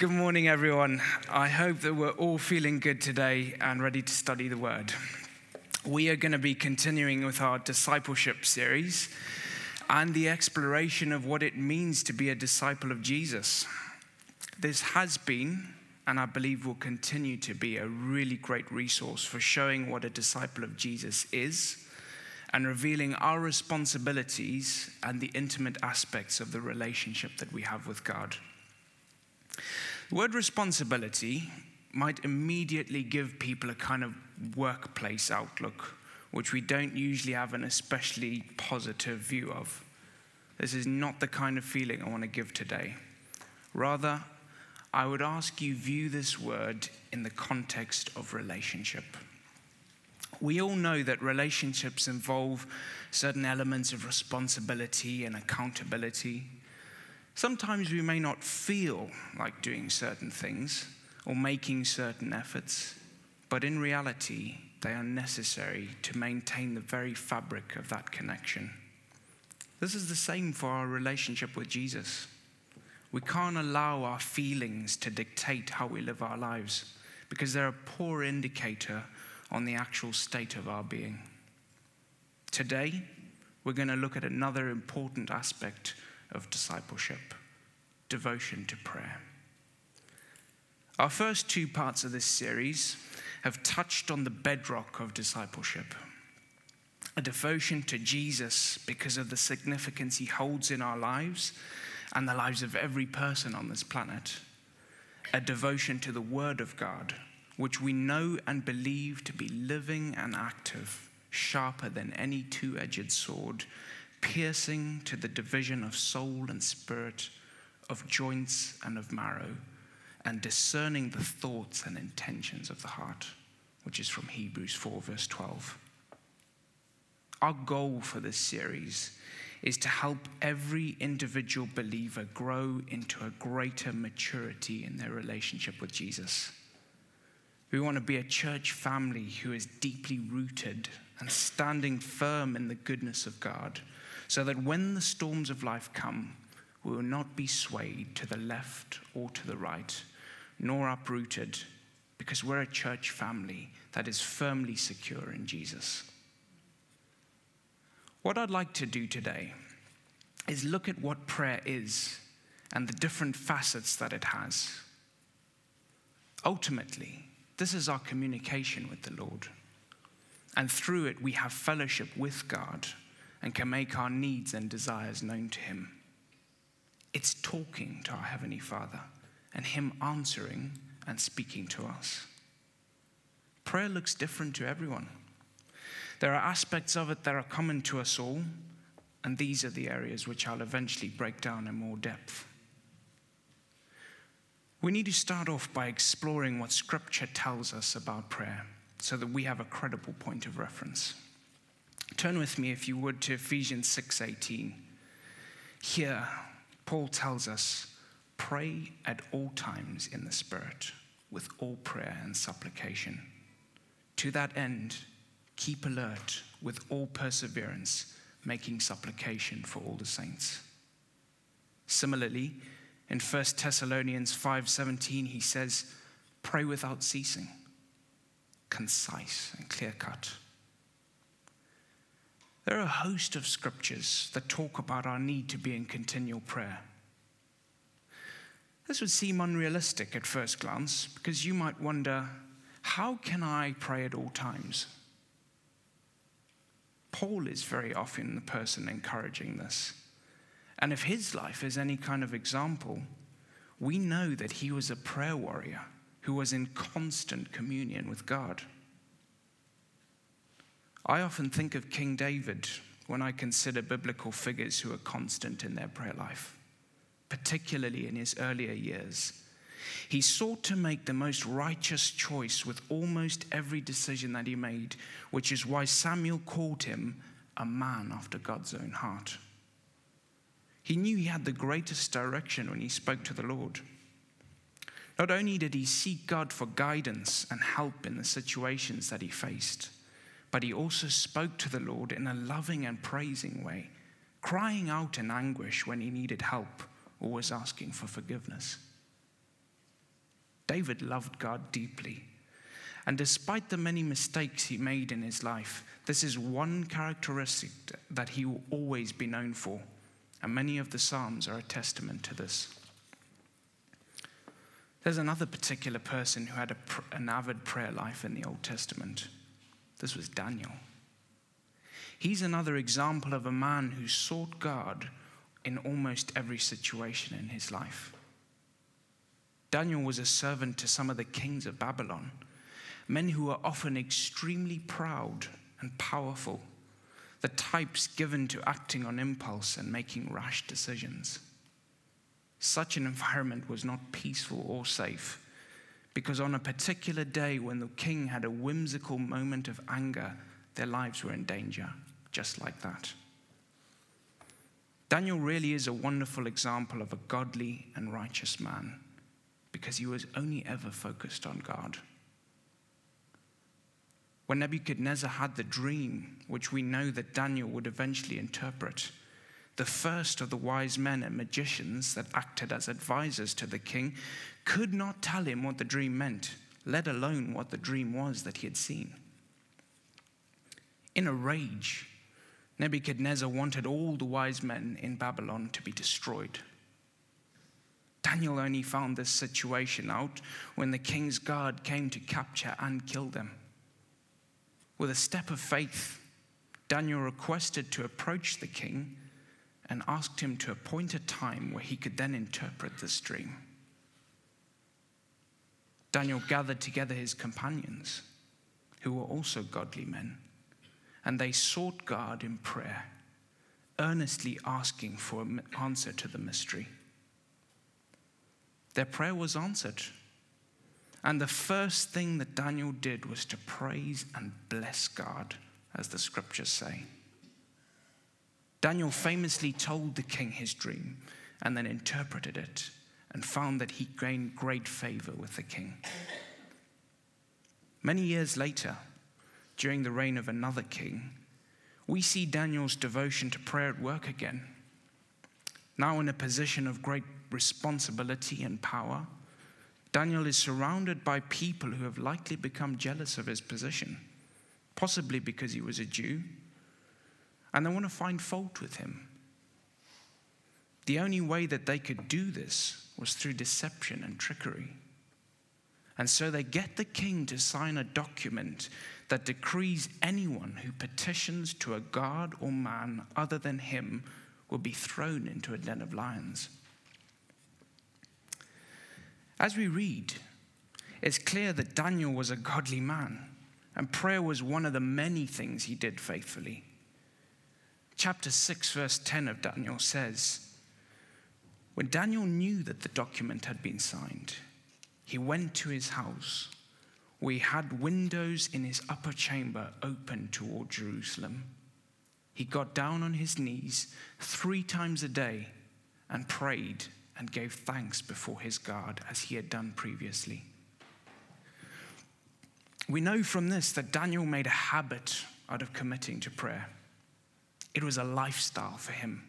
Good morning, everyone. I hope that we're all feeling good today and ready to study the Word. We are going to be continuing with our discipleship series and the exploration of what it means to be a disciple of Jesus. This has been, and I believe will continue to be, a really great resource for showing what a disciple of Jesus is and revealing our responsibilities and the intimate aspects of the relationship that we have with God. The word responsibility might immediately give people a kind of workplace outlook, which we don't usually have an especially positive view of. This is not the kind of feeling I want to give today. Rather, I would ask you view this word in the context of relationship. We all know that relationships involve certain elements of responsibility and accountability. Sometimes we may not feel like doing certain things or making certain efforts, but in reality, they are necessary to maintain the very fabric of that connection. This is the same for our relationship with Jesus. We can't allow our feelings to dictate how we live our lives because they're a poor indicator on the actual state of our being. Today, we're going to look at another important aspect of discipleship devotion to prayer. Our first two parts of this series have touched on the bedrock of discipleship a devotion to Jesus because of the significance he holds in our lives and the lives of every person on this planet, a devotion to the Word of God, which we know and believe to be living and active, sharper than any two edged sword piercing to the division of soul and spirit, of joints and of marrow, and discerning the thoughts and intentions of the heart, which is from Hebrews 4, verse 12. Our goal for this series is to help every individual believer grow into a greater maturity in their relationship with Jesus. We want to be a church family who is deeply rooted and standing firm in the goodness of God so that when the storms of life come, we will not be swayed to the left or to the right, nor uprooted, because we're a church family that is firmly secure in Jesus. What I'd like to do today is look at what prayer is and the different facets that it has. Ultimately, this is our communication with the Lord. And through it, we have fellowship with God and can make our needs and desires known to Him. It's talking to our Heavenly Father and Him answering and speaking to us. Prayer looks different to everyone. There are aspects of it that are common to us all, and these are the areas which I'll eventually break down in more depth. We need to start off by exploring what Scripture tells us about prayer so that we have a credible point of reference. Turn with me, if you would, to Ephesians 6:18. Here, Paul tells us, pray at all times in the Spirit, with all prayer and supplication. To that end, keep alert with all perseverance, making supplication for all the saints. Similarly, in 1 Thessalonians 5:17 he says, "Pray without ceasing." Concise and clear cut. There are a host of scriptures that talk about our need to be in continual prayer. This would seem unrealistic at first glance because you might wonder how can I pray at all times? Paul is very often the person encouraging this. And if his life is any kind of example, we know that he was a prayer warrior who was in constant communion with God. I often think of King David when I consider biblical figures who are constant in their prayer life, particularly in his earlier years. He sought to make the most righteous choice with almost every decision that he made, which is why Samuel called him a man after God's own heart. He knew he had the greatest direction when he spoke to the Lord. Not only did he seek God for guidance and help in the situations that he faced, but he also spoke to the Lord in a loving and praising way, crying out in anguish when he needed help or was asking for forgiveness. David loved God deeply. And despite the many mistakes he made in his life, this is one characteristic that he will always be known for. And many of the Psalms are a testament to this. There's another particular person who had a, an avid prayer life in the Old Testament. This was Daniel. He's another example of a man who sought God in almost every situation in his life. Daniel was a servant to some of the kings of Babylon, men who were often extremely proud and powerful, the types given to acting on impulse and making rash decisions. Such an environment was not peaceful or safe, because on a particular day when the king had a whimsical moment of anger, their lives were in danger, just like that. Daniel really is a wonderful example of a godly and righteous man because he was only ever focused on God. When Nebuchadnezzar had the dream, which we know that Daniel would eventually interpret, the first of the wise men and magicians that acted as advisors to the king could not tell him what the dream meant, let alone what the dream was that he had seen. In a rage, Nebuchadnezzar wanted all the wise men in Babylon to be destroyed. Daniel only found this situation out when the king's guard came to capture and kill them. With a step of faith, Daniel requested to approach the king and asked him to appoint a time where he could then interpret this dream. Daniel gathered together his companions, who were also godly men, and they sought God in prayer, earnestly asking for an answer to the mystery. Their prayer was answered. And the first thing that Daniel did was to praise and bless God, as the scriptures say. Daniel famously told the king his dream and then interpreted it and found that he gained great favor with the king. Many years later, during the reign of another king, we see Daniel's devotion to prayer at work again. Now, in a position of great responsibility and power, Daniel is surrounded by people who have likely become jealous of his position, possibly because he was a Jew and they want to find fault with him. The only way that they could do this was through deception and trickery. And so they get the king to sign a document that decrees anyone who petitions to a god or man other than him will be thrown into a den of lions. As we read, it's clear that Daniel was a godly man, and prayer was one of the many things he did faithfully chapter 6, verse 10 of Daniel says, When Daniel knew that the document had been signed, he went to his house, he had windows in his upper chamber open toward Jerusalem. He got down on his knees three times a day and prayed and gave thanks before his God as he had done previously. We know from this that Daniel made a habit out of committing to prayer. It was a lifestyle for him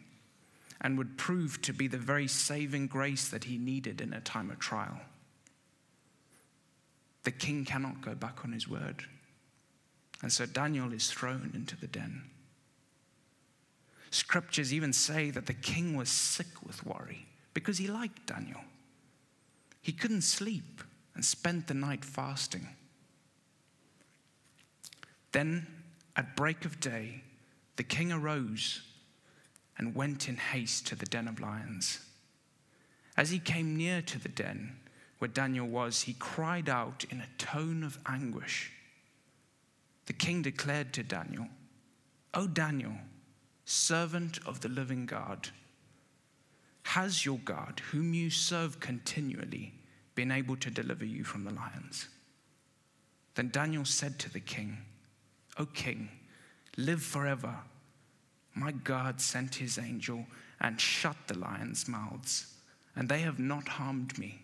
and would prove to be the very saving grace that he needed in a time of trial. The king cannot go back on his word. And so Daniel is thrown into the den. Scriptures even say that the king was sick with worry because he liked Daniel. He couldn't sleep and spent the night fasting. Then, at break of day, the king arose and went in haste to the den of lions. As he came near to the den where Daniel was, he cried out in a tone of anguish. The king declared to Daniel, O Daniel, servant of the living God, has your God, whom you serve continually, been able to deliver you from the lions? Then Daniel said to the king, O king, live forever. My God sent his angel and shut the lions' mouths, and they have not harmed me,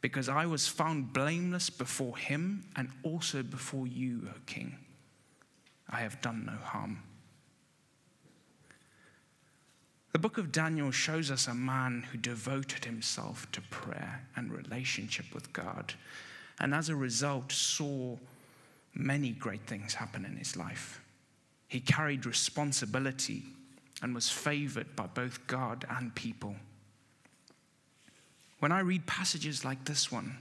because I was found blameless before him and also before you, O king. I have done no harm. The book of Daniel shows us a man who devoted himself to prayer and relationship with God, and as a result, saw many great things happen in his life. He carried responsibility and was favored by both God and people. When I read passages like this one,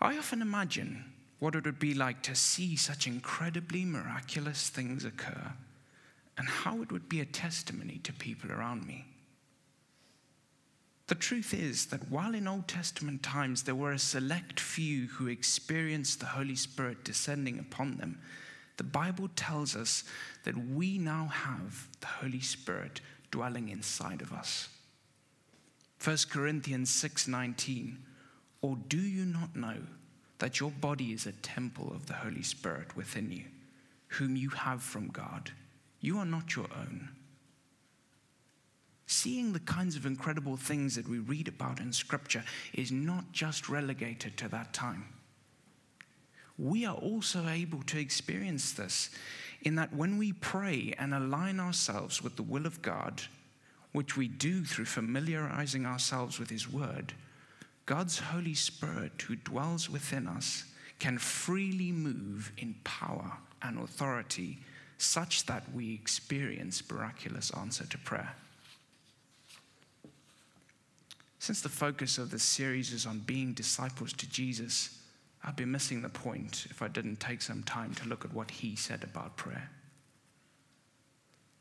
I often imagine what it would be like to see such incredibly miraculous things occur and how it would be a testimony to people around me. The truth is that while in Old Testament times there were a select few who experienced the Holy Spirit descending upon them, the Bible tells us that we now have the Holy Spirit dwelling inside of us. 1 Corinthians 6:19 Or do you not know that your body is a temple of the Holy Spirit within you, whom you have from God? You are not your own. Seeing the kinds of incredible things that we read about in Scripture is not just relegated to that time. We are also able to experience this in that when we pray and align ourselves with the will of God, which we do through familiarizing ourselves with His Word, God's Holy Spirit, who dwells within us, can freely move in power and authority such that we experience miraculous answer to prayer. Since the focus of this series is on being disciples to Jesus, I'd be missing the point if I didn't take some time to look at what he said about prayer.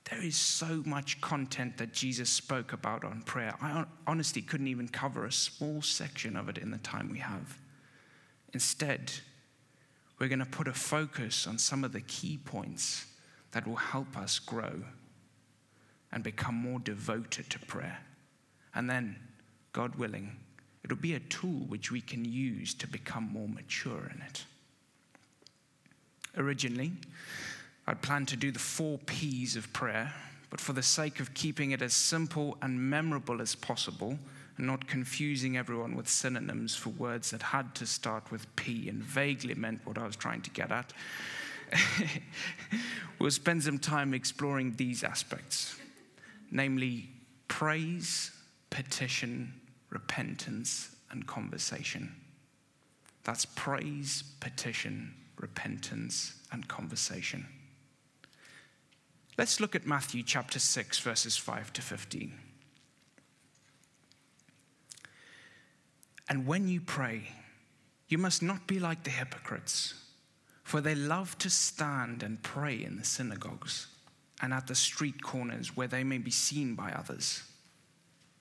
There is so much content that Jesus spoke about on prayer. I honestly couldn't even cover a small section of it in the time we have. Instead, we're going to put a focus on some of the key points that will help us grow and become more devoted to prayer. And then, God willing, it'll be a tool which we can use to become more mature in it. Originally, I'd planned to do the four P's of prayer, but for the sake of keeping it as simple and memorable as possible, and not confusing everyone with synonyms for words that had to start with P and vaguely meant what I was trying to get at, we'll spend some time exploring these aspects, namely praise, petition, repentance, and conversation. That's praise, petition, repentance, and conversation. Let's look at Matthew chapter 6, verses 5 to 15. And when you pray, you must not be like the hypocrites for they love to stand and pray in the synagogues and at the street corners where they may be seen by others.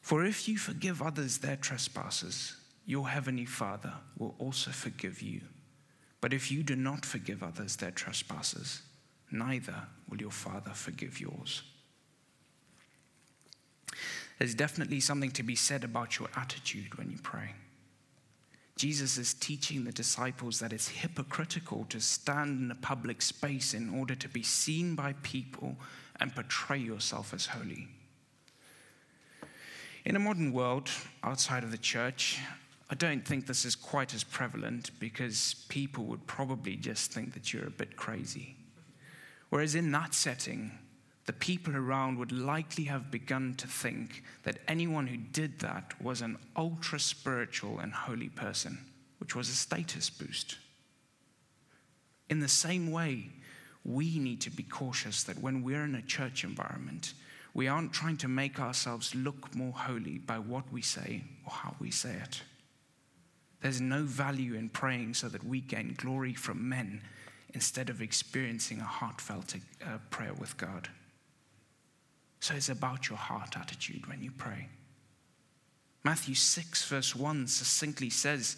For if you forgive others their trespasses, your heavenly Father will also forgive you. But if you do not forgive others their trespasses, neither will your Father forgive yours. There's definitely something to be said about your attitude when you pray. Jesus is teaching the disciples that it's hypocritical to stand in a public space in order to be seen by people and portray yourself as holy. In a modern world outside of the church, I don't think this is quite as prevalent because people would probably just think that you're a bit crazy. Whereas in that setting, the people around would likely have begun to think that anyone who did that was an ultra spiritual and holy person, which was a status boost. In the same way, we need to be cautious that when we're in a church environment, We aren't trying to make ourselves look more holy by what we say or how we say it. There's no value in praying so that we gain glory from men instead of experiencing a heartfelt uh, prayer with God. So it's about your heart attitude when you pray. Matthew 6, verse 1 succinctly says,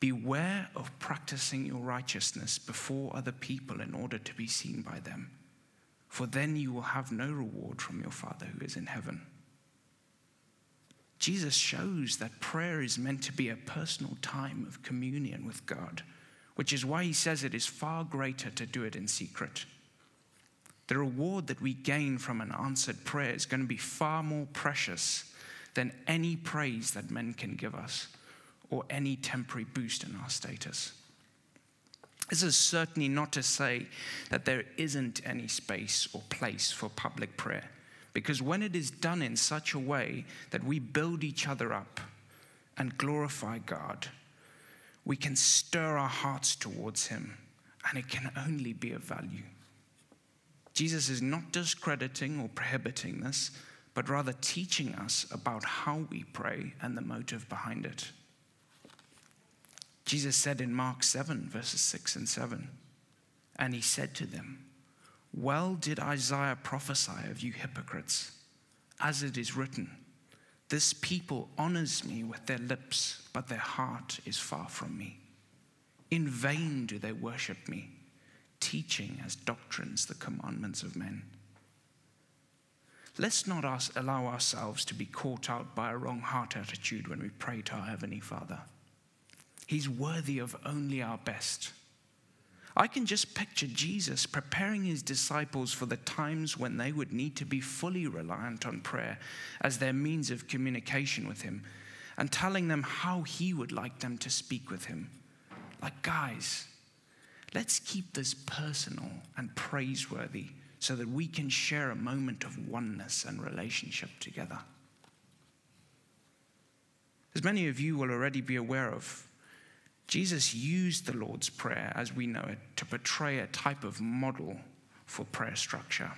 Beware of practicing your righteousness before other people in order to be seen by them, for then you will have no reward from your Father who is in heaven. Jesus shows that prayer is meant to be a personal time of communion with God, which is why he says it is far greater to do it in secret. The reward that we gain from an answered prayer is going to be far more precious than any praise that men can give us or any temporary boost in our status. This is certainly not to say that there isn't any space or place for public prayer, because when it is done in such a way that we build each other up and glorify God, we can stir our hearts towards Him, and it can only be of value. Jesus is not discrediting or prohibiting this, but rather teaching us about how we pray and the motive behind it. Jesus said in Mark 7, verses 6 and 7, and he said to them, Well did Isaiah prophesy of you hypocrites, as it is written, This people honors me with their lips, but their heart is far from me. In vain do they worship me, teaching as doctrines the commandments of men. Let's not allow ourselves to be caught out by a wrong heart attitude when we pray to our Heavenly Father. He's worthy of only our best. I can just picture Jesus preparing his disciples for the times when they would need to be fully reliant on prayer as their means of communication with him and telling them how he would like them to speak with him. Like, guys, let's keep this personal and praiseworthy so that we can share a moment of oneness and relationship together. As many of you will already be aware of, Jesus used the Lord's Prayer, as we know it, to portray a type of model for prayer structure.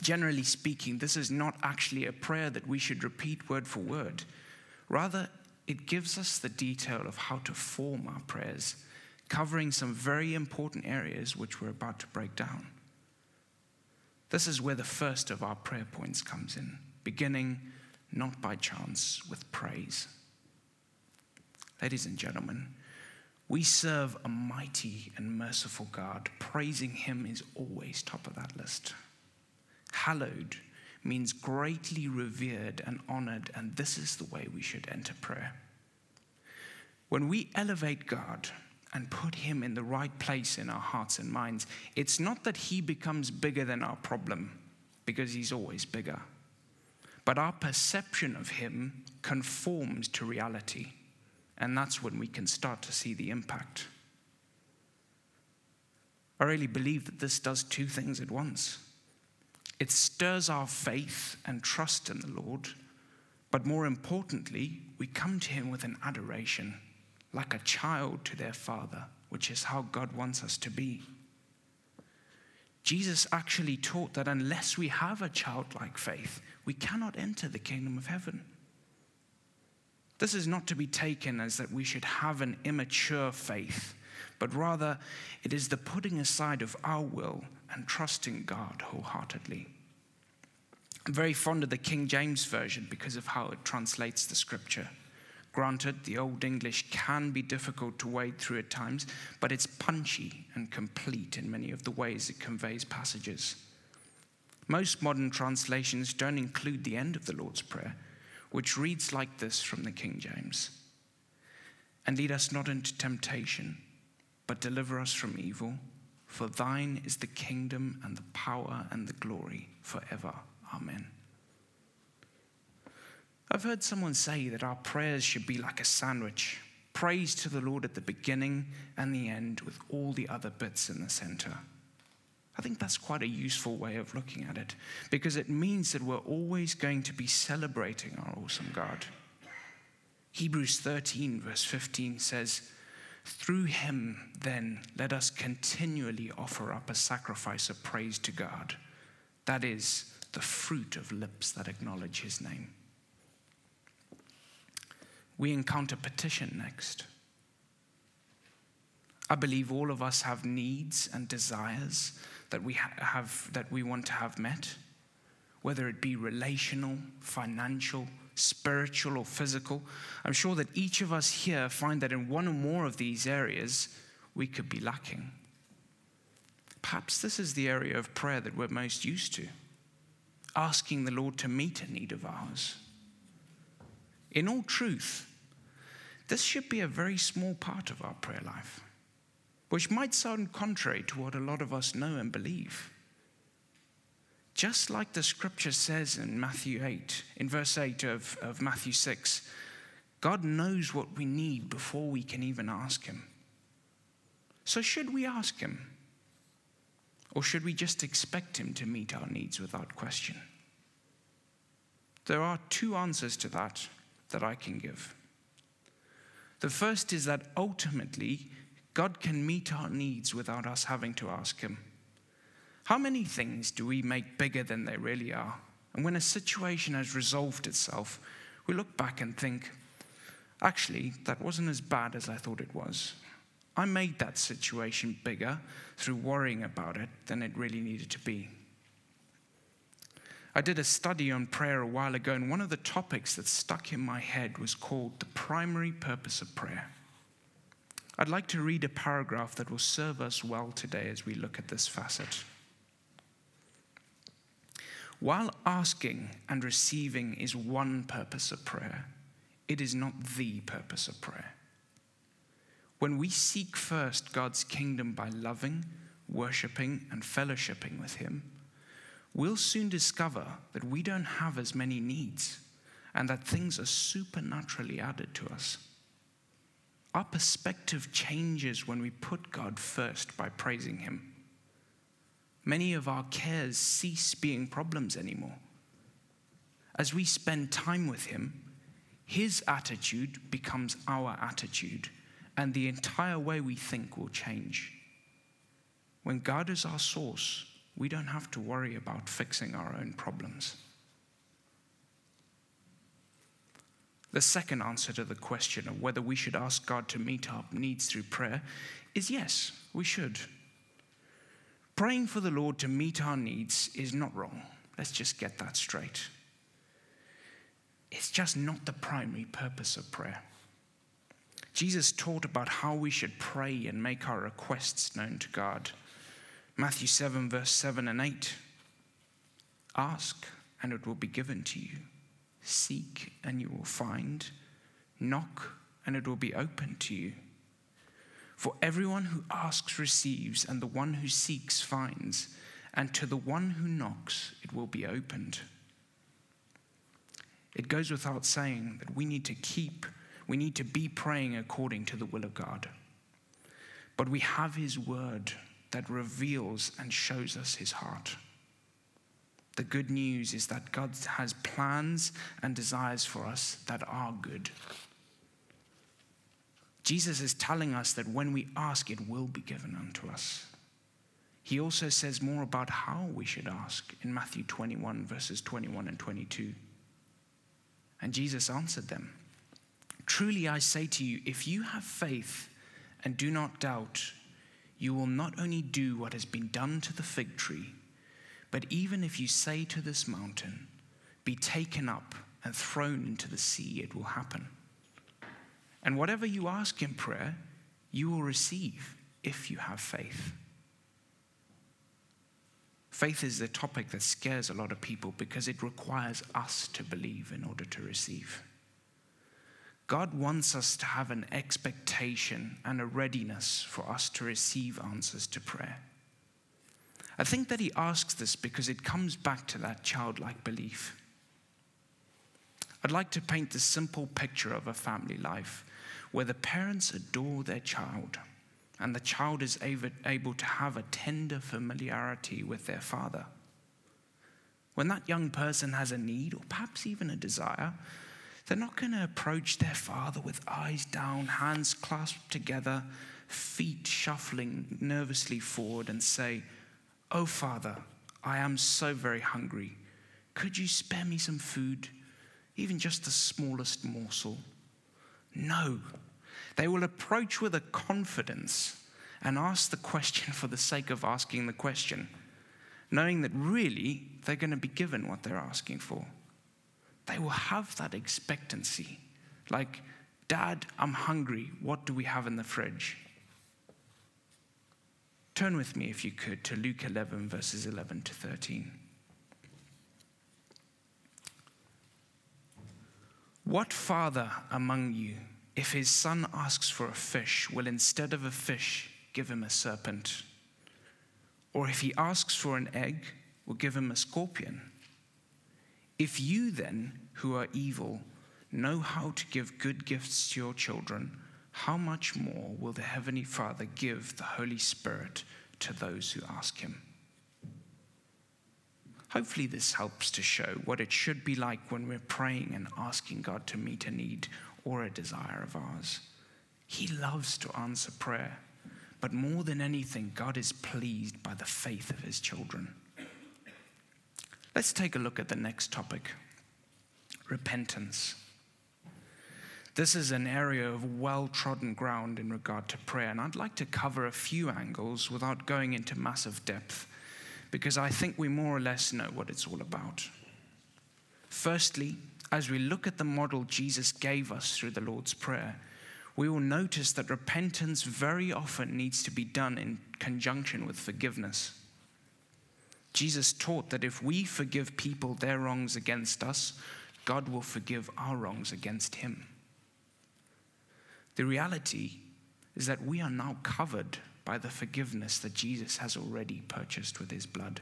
Generally speaking, this is not actually a prayer that we should repeat word for word. Rather, it gives us the detail of how to form our prayers, covering some very important areas which we're about to break down. This is where the first of our prayer points comes in, beginning not by chance with praise. Ladies and gentlemen, we serve a mighty and merciful God. Praising Him is always top of that list. Hallowed means greatly revered and honored, and this is the way we should enter prayer. When we elevate God and put Him in the right place in our hearts and minds, it's not that He becomes bigger than our problem, because He's always bigger, but our perception of Him conforms to reality. And that's when we can start to see the impact. I really believe that this does two things at once it stirs our faith and trust in the Lord, but more importantly, we come to Him with an adoration, like a child to their father, which is how God wants us to be. Jesus actually taught that unless we have a childlike faith, we cannot enter the kingdom of heaven. This is not to be taken as that we should have an immature faith, but rather it is the putting aside of our will and trusting God wholeheartedly. I'm very fond of the King James Version because of how it translates the scripture. Granted, the Old English can be difficult to wade through at times, but it's punchy and complete in many of the ways it conveys passages. Most modern translations don't include the end of the Lord's Prayer, which reads like this from the King James And lead us not into temptation, but deliver us from evil. For thine is the kingdom and the power and the glory forever. Amen. I've heard someone say that our prayers should be like a sandwich praise to the Lord at the beginning and the end, with all the other bits in the center. I think that's quite a useful way of looking at it because it means that we're always going to be celebrating our awesome God. Hebrews 13, verse 15 says, Through him, then, let us continually offer up a sacrifice of praise to God. That is the fruit of lips that acknowledge his name. We encounter petition next. I believe all of us have needs and desires that we have that we want to have met, whether it be relational, financial, spiritual, or physical. I'm sure that each of us here find that in one or more of these areas we could be lacking. Perhaps this is the area of prayer that we're most used to, asking the Lord to meet a need of ours. In all truth, this should be a very small part of our prayer life which might sound contrary to what a lot of us know and believe. Just like the scripture says in Matthew 8, in verse 8 of, of Matthew 6, God knows what we need before we can even ask Him. So, should we ask Him? Or should we just expect Him to meet our needs without question? There are two answers to that that I can give. The first is that ultimately, God can meet our needs without us having to ask Him. How many things do we make bigger than they really are? And when a situation has resolved itself, we look back and think, actually, that wasn't as bad as I thought it was. I made that situation bigger through worrying about it than it really needed to be. I did a study on prayer a while ago, and one of the topics that stuck in my head was called the primary purpose of prayer. I'd like to read a paragraph that will serve us well today as we look at this facet. While asking and receiving is one purpose of prayer, it is not the purpose of prayer. When we seek first God's kingdom by loving, worshipping, and fellowshipping with Him, we'll soon discover that we don't have as many needs and that things are supernaturally added to us. Our perspective changes when we put God first by praising Him. Many of our cares cease being problems anymore. As we spend time with Him, His attitude becomes our attitude, and the entire way we think will change. When God is our source, we don't have to worry about fixing our own problems. The second answer to the question of whether we should ask God to meet our needs through prayer is yes, we should. Praying for the Lord to meet our needs is not wrong. Let's just get that straight. It's just not the primary purpose of prayer. Jesus taught about how we should pray and make our requests known to God. Matthew 7, verse 7 and 8. Ask, and it will be given to you. Seek and you will find. Knock and it will be open to you. For everyone who asks receives, and the one who seeks finds, and to the one who knocks it will be opened. It goes without saying that we need to keep, we need to be praying according to the will of God. But we have His word that reveals and shows us His heart. The good news is that God has plans and desires for us that are good. Jesus is telling us that when we ask, it will be given unto us. He also says more about how we should ask in Matthew 21, verses 21 and 22. And Jesus answered them Truly I say to you, if you have faith and do not doubt, you will not only do what has been done to the fig tree but even if you say to this mountain, Be taken up and thrown into the sea, it will happen. And whatever you ask in prayer, you will receive if you have faith. Faith is the topic that scares a lot of people because it requires us to believe in order to receive. God wants us to have an expectation and a readiness for us to receive answers to prayer. I think that he asks this because it comes back to that childlike belief. I'd like to paint the simple picture of a family life where the parents adore their child and the child is able to have a tender familiarity with their father. When that young person has a need or perhaps even a desire, they're not going to approach their father with eyes down, hands clasped together, feet shuffling nervously forward and say, Oh, Father, I am so very hungry. Could you spare me some food, even just the smallest morsel? No. They will approach with a confidence and ask the question for the sake of asking the question, knowing that really they're going to be given what they're asking for. They will have that expectancy. Like, Dad, I'm hungry. What do we have in the fridge? Turn with me, if you could, to Luke 11, verses 11 to 13. What father among you, if his son asks for a fish, will instead of a fish give him a serpent? Or if he asks for an egg, will give him a scorpion? If you then, who are evil, know how to give good gifts to your children, how much more will the Heavenly Father give the Holy Spirit to those who ask Him? Hopefully, this helps to show what it should be like when we're praying and asking God to meet a need or a desire of ours. He loves to answer prayer, but more than anything, God is pleased by the faith of His children. Let's take a look at the next topic repentance. This is an area of well trodden ground in regard to prayer, and I'd like to cover a few angles without going into massive depth because I think we more or less know what it's all about. Firstly, as we look at the model Jesus gave us through the Lord's Prayer, we will notice that repentance very often needs to be done in conjunction with forgiveness. Jesus taught that if we forgive people their wrongs against us, God will forgive our wrongs against him. The reality is that we are now covered by the forgiveness that Jesus has already purchased with his blood.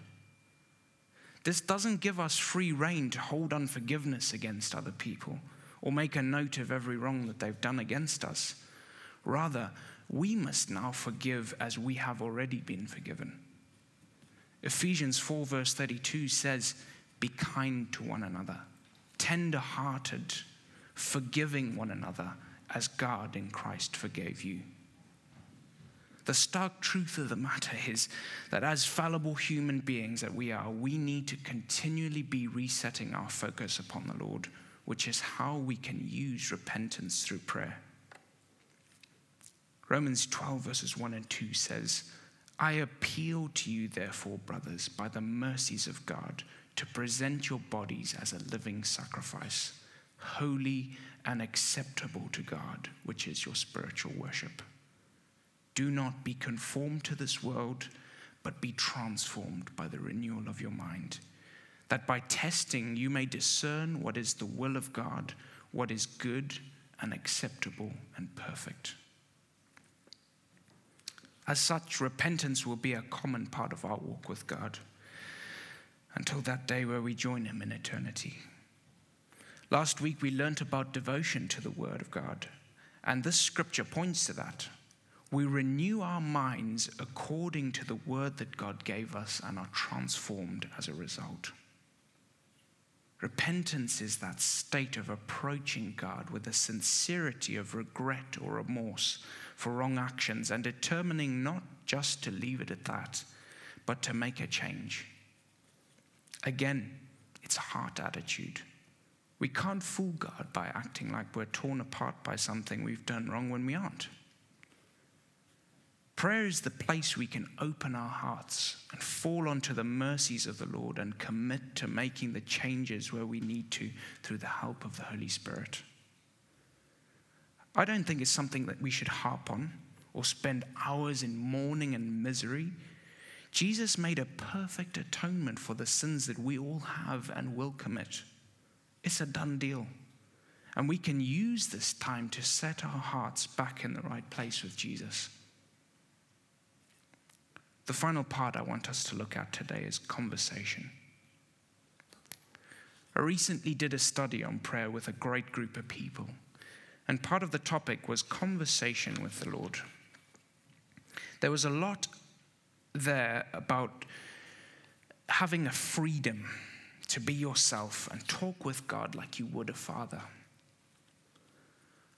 This doesn't give us free rein to hold unforgiveness against other people or make a note of every wrong that they've done against us. Rather, we must now forgive as we have already been forgiven. Ephesians 4, verse 32 says, Be kind to one another, tender hearted, forgiving one another as God in Christ forgave you. The stark truth of the matter is that as fallible human beings that we are, we need to continually be resetting our focus upon the Lord, which is how we can use repentance through prayer. Romans 12, verses 1 and 2 says, I appeal to you, therefore, brothers, by the mercies of God, to present your bodies as a living sacrifice, holy and acceptable to God, which is your spiritual worship. Do not be conformed to this world, but be transformed by the renewal of your mind, that by testing you may discern what is the will of God, what is good and acceptable and perfect. As such, repentance will be a common part of our walk with God until that day where we join Him in eternity. Last week, we learnt about devotion to the Word of God, and this scripture points to that. We renew our minds according to the Word that God gave us and are transformed as a result. Repentance is that state of approaching God with a sincerity of regret or remorse for wrong actions and determining not just to leave it at that, but to make a change. Again, it's a heart attitude. We can't fool God by acting like we're torn apart by something we've done wrong when we aren't. Prayer is the place we can open our hearts and fall onto the mercies of the Lord and commit to making the changes where we need to through the help of the Holy Spirit. I don't think it's something that we should harp on or spend hours in mourning and misery. Jesus made a perfect atonement for the sins that we all have and will commit. It's a done deal. And we can use this time to set our hearts back in the right place with Jesus. The final part I want us to look at today is conversation. I recently did a study on prayer with a great group of people, and part of the topic was conversation with the Lord. There was a lot there about having a freedom to be yourself and talk with God like you would a father.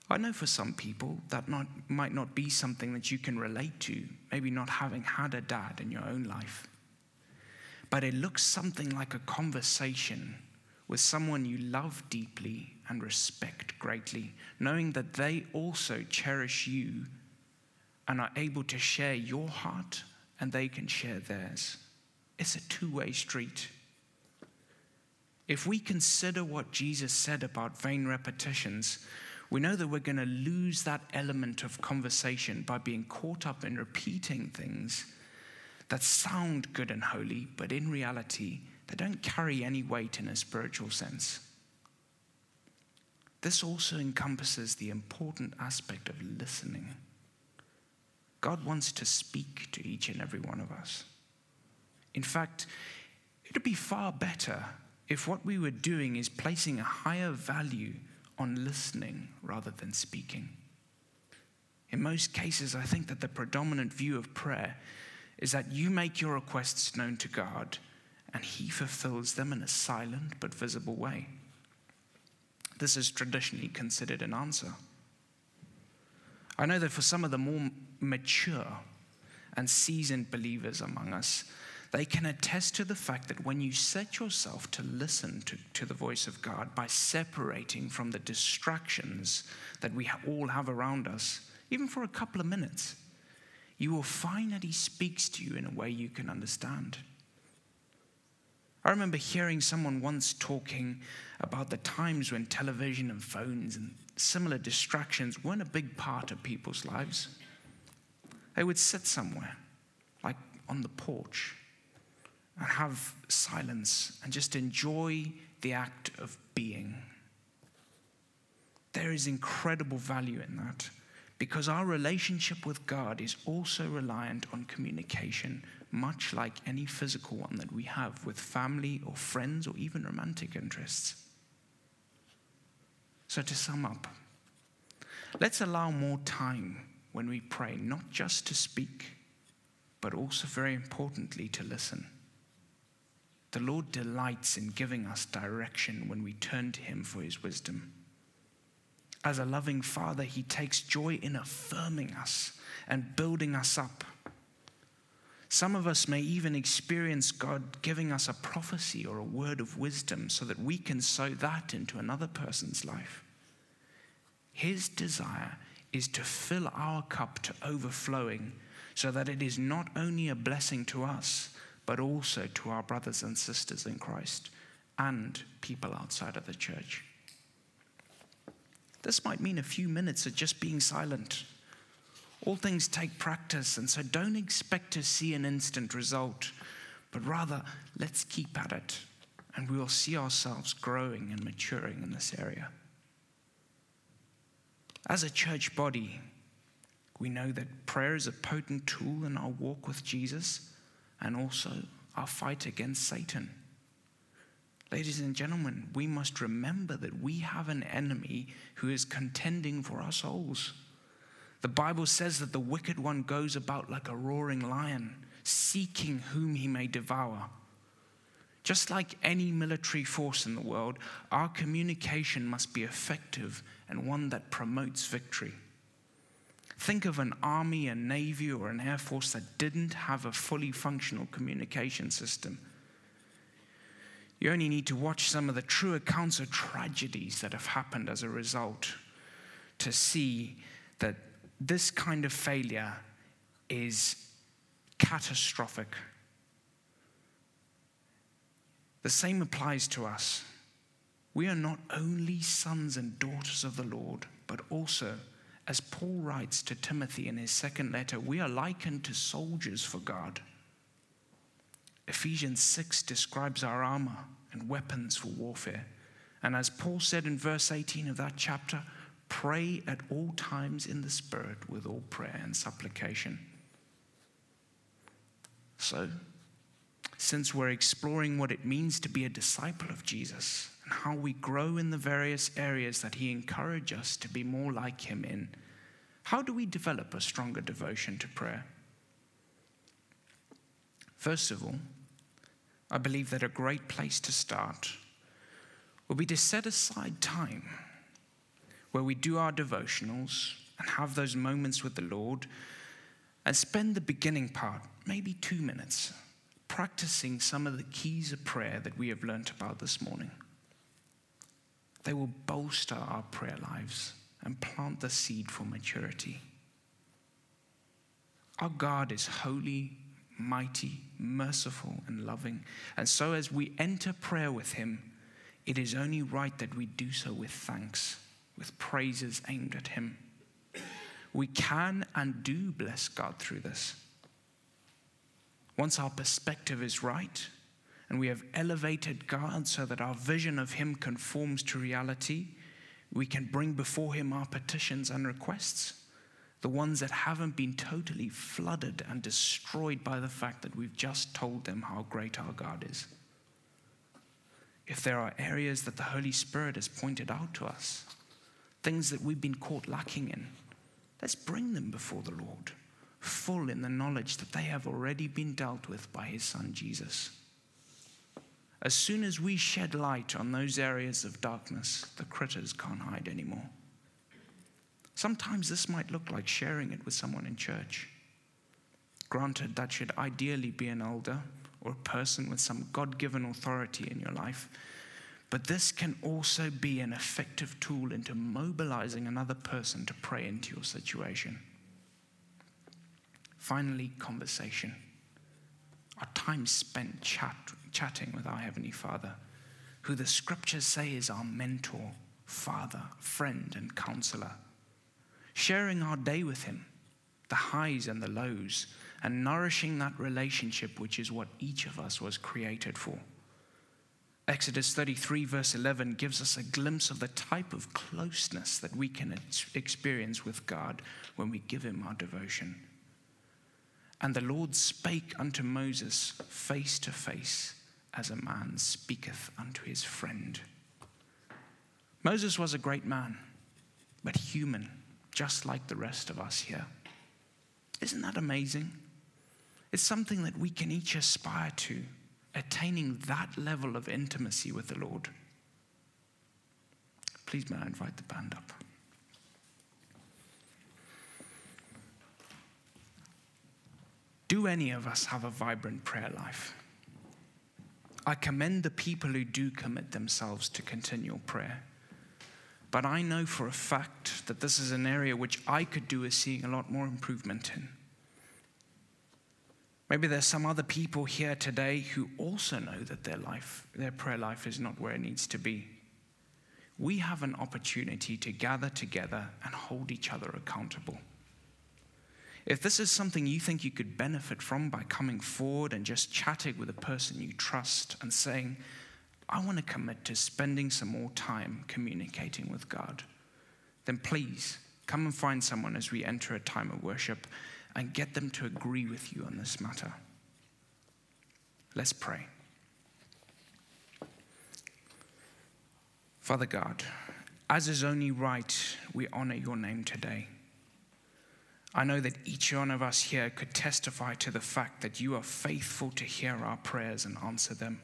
I know for some people that not, might not be something that you can relate to, maybe not having had a dad in your own life. but it looks something like a conversation with someone you love deeply and respect greatly, knowing that they also cherish you and are able to share your heart and they can share theirs. It's a two way street. If we consider what Jesus said about vain repetitions, we know that we're going to lose that element of conversation by being caught up in repeating things that sound good and holy, but in reality, they don't carry any weight in a spiritual sense. This also encompasses the important aspect of listening. God wants to speak to each and every one of us. In fact, it would be far better if what we were doing is placing a higher value on listening rather than speaking. In most cases, I think that the predominant view of prayer is that you make your requests known to God and He fulfills them in a silent but visible way. This is traditionally considered an answer. I know that for some of the more mature and seasoned believers among us, they can attest to the fact that when you set yourself to listen to, to the voice of God by separating from the distractions that we all have around us, even for a couple of minutes, you will find that He speaks to you in a way you can understand. I remember hearing someone once talking about the times when television and phones and similar distractions weren't a big part of people's lives. They would sit somewhere, like on the porch, and have silence and just enjoy the act of being. There is incredible value in that because our relationship with God is also reliant on communication, much like any physical one that we have with family or friends or even romantic interests. So, to sum up, let's allow more time when we pray, not just to speak, but also very importantly to listen. The Lord delights in giving us direction when we turn to Him for His wisdom. As a loving Father, He takes joy in affirming us and building us up. Some of us may even experience God giving us a prophecy or a word of wisdom so that we can sow that into another person's life. His desire is to fill our cup to overflowing so that it is not only a blessing to us, but also to our brothers and sisters in Christ and people outside of the church. This might mean a few minutes of just being silent. All things take practice, and so don't expect to see an instant result, but rather let's keep at it, and we will see ourselves growing and maturing in this area. As a church body, we know that prayer is a potent tool in our walk with Jesus and also our fight against Satan. Ladies and gentlemen, we must remember that we have an enemy who is contending for our souls. The Bible says that the wicked one goes about like a roaring lion, seeking whom he may devour. Just like any military force in the world, our communication must be effective and one that promotes victory. Think of an army, a navy, or an air force that didn't have a fully functional communication system. You only need to watch some of the true accounts of tragedies that have happened as a result to see that this kind of failure is catastrophic. The same applies to us. We are not only sons and daughters of the Lord, but also as Paul writes to Timothy in his second letter, we are likened to soldiers for God. Ephesians 6 describes our armor and weapons for warfare. And as Paul said in verse 18 of that chapter, pray at all times in the Spirit with all prayer and supplication. So, since we're exploring what it means to be a disciple of Jesus, how we grow in the various areas that He encourages us to be more like Him in. How do we develop a stronger devotion to prayer? First of all, I believe that a great place to start will be to set aside time where we do our devotionals and have those moments with the Lord and spend the beginning part, maybe two minutes, practicing some of the keys of prayer that we have learnt about this morning. They will bolster our prayer lives and plant the seed for maturity. Our God is holy, mighty, merciful, and loving. And so, as we enter prayer with Him, it is only right that we do so with thanks, with praises aimed at Him. We can and do bless God through this. Once our perspective is right, and we have elevated God so that our vision of Him conforms to reality, we can bring before Him our petitions and requests, the ones that haven't been totally flooded and destroyed by the fact that we've just told them how great our God is. If there are areas that the Holy Spirit has pointed out to us, things that we've been caught lacking in, let's bring them before the Lord, full in the knowledge that they have already been dealt with by His Son Jesus. As soon as we shed light on those areas of darkness, the critters can't hide anymore. Sometimes this might look like sharing it with someone in church. Granted, that should ideally be an elder or a person with some God given authority in your life. But this can also be an effective tool into mobilizing another person to pray into your situation. Finally, conversation. Our time spent chat, chatting with our Heavenly Father, who the scriptures say is our mentor, father, friend, and counselor. Sharing our day with Him, the highs and the lows, and nourishing that relationship, which is what each of us was created for. Exodus 33, verse 11, gives us a glimpse of the type of closeness that we can experience with God when we give Him our devotion. And the Lord spake unto Moses face to face, as a man speaketh unto his friend. Moses was a great man, but human, just like the rest of us here. Isn't that amazing? It's something that we can each aspire to, attaining that level of intimacy with the Lord. Please, may I invite the band up? Do any of us have a vibrant prayer life? I commend the people who do commit themselves to continual prayer. But I know for a fact that this is an area which I could do with seeing a lot more improvement in. Maybe there's some other people here today who also know that their life, their prayer life is not where it needs to be. We have an opportunity to gather together and hold each other accountable. If this is something you think you could benefit from by coming forward and just chatting with a person you trust and saying, I want to commit to spending some more time communicating with God, then please come and find someone as we enter a time of worship and get them to agree with you on this matter. Let's pray. Father God, as is only right, we honor your name today. I know that each one of us here could testify to the fact that you are faithful to hear our prayers and answer them.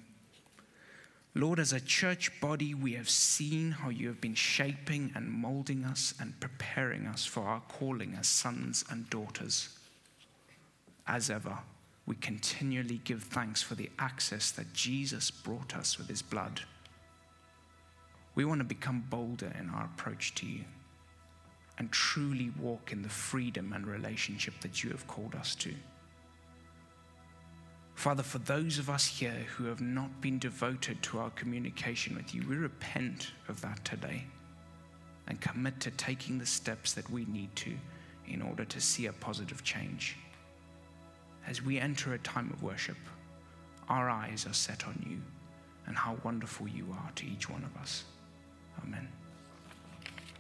Lord, as a church body, we have seen how you have been shaping and molding us and preparing us for our calling as sons and daughters. As ever, we continually give thanks for the access that Jesus brought us with his blood. We want to become bolder in our approach to you and truly walk in the freedom and relationship that you have called us to. Father, for those of us here who have not been devoted to our communication with you, we repent of that today and commit to taking the steps that we need to in order to see a positive change. As we enter a time of worship, our eyes are set on you and how wonderful you are to each one of us.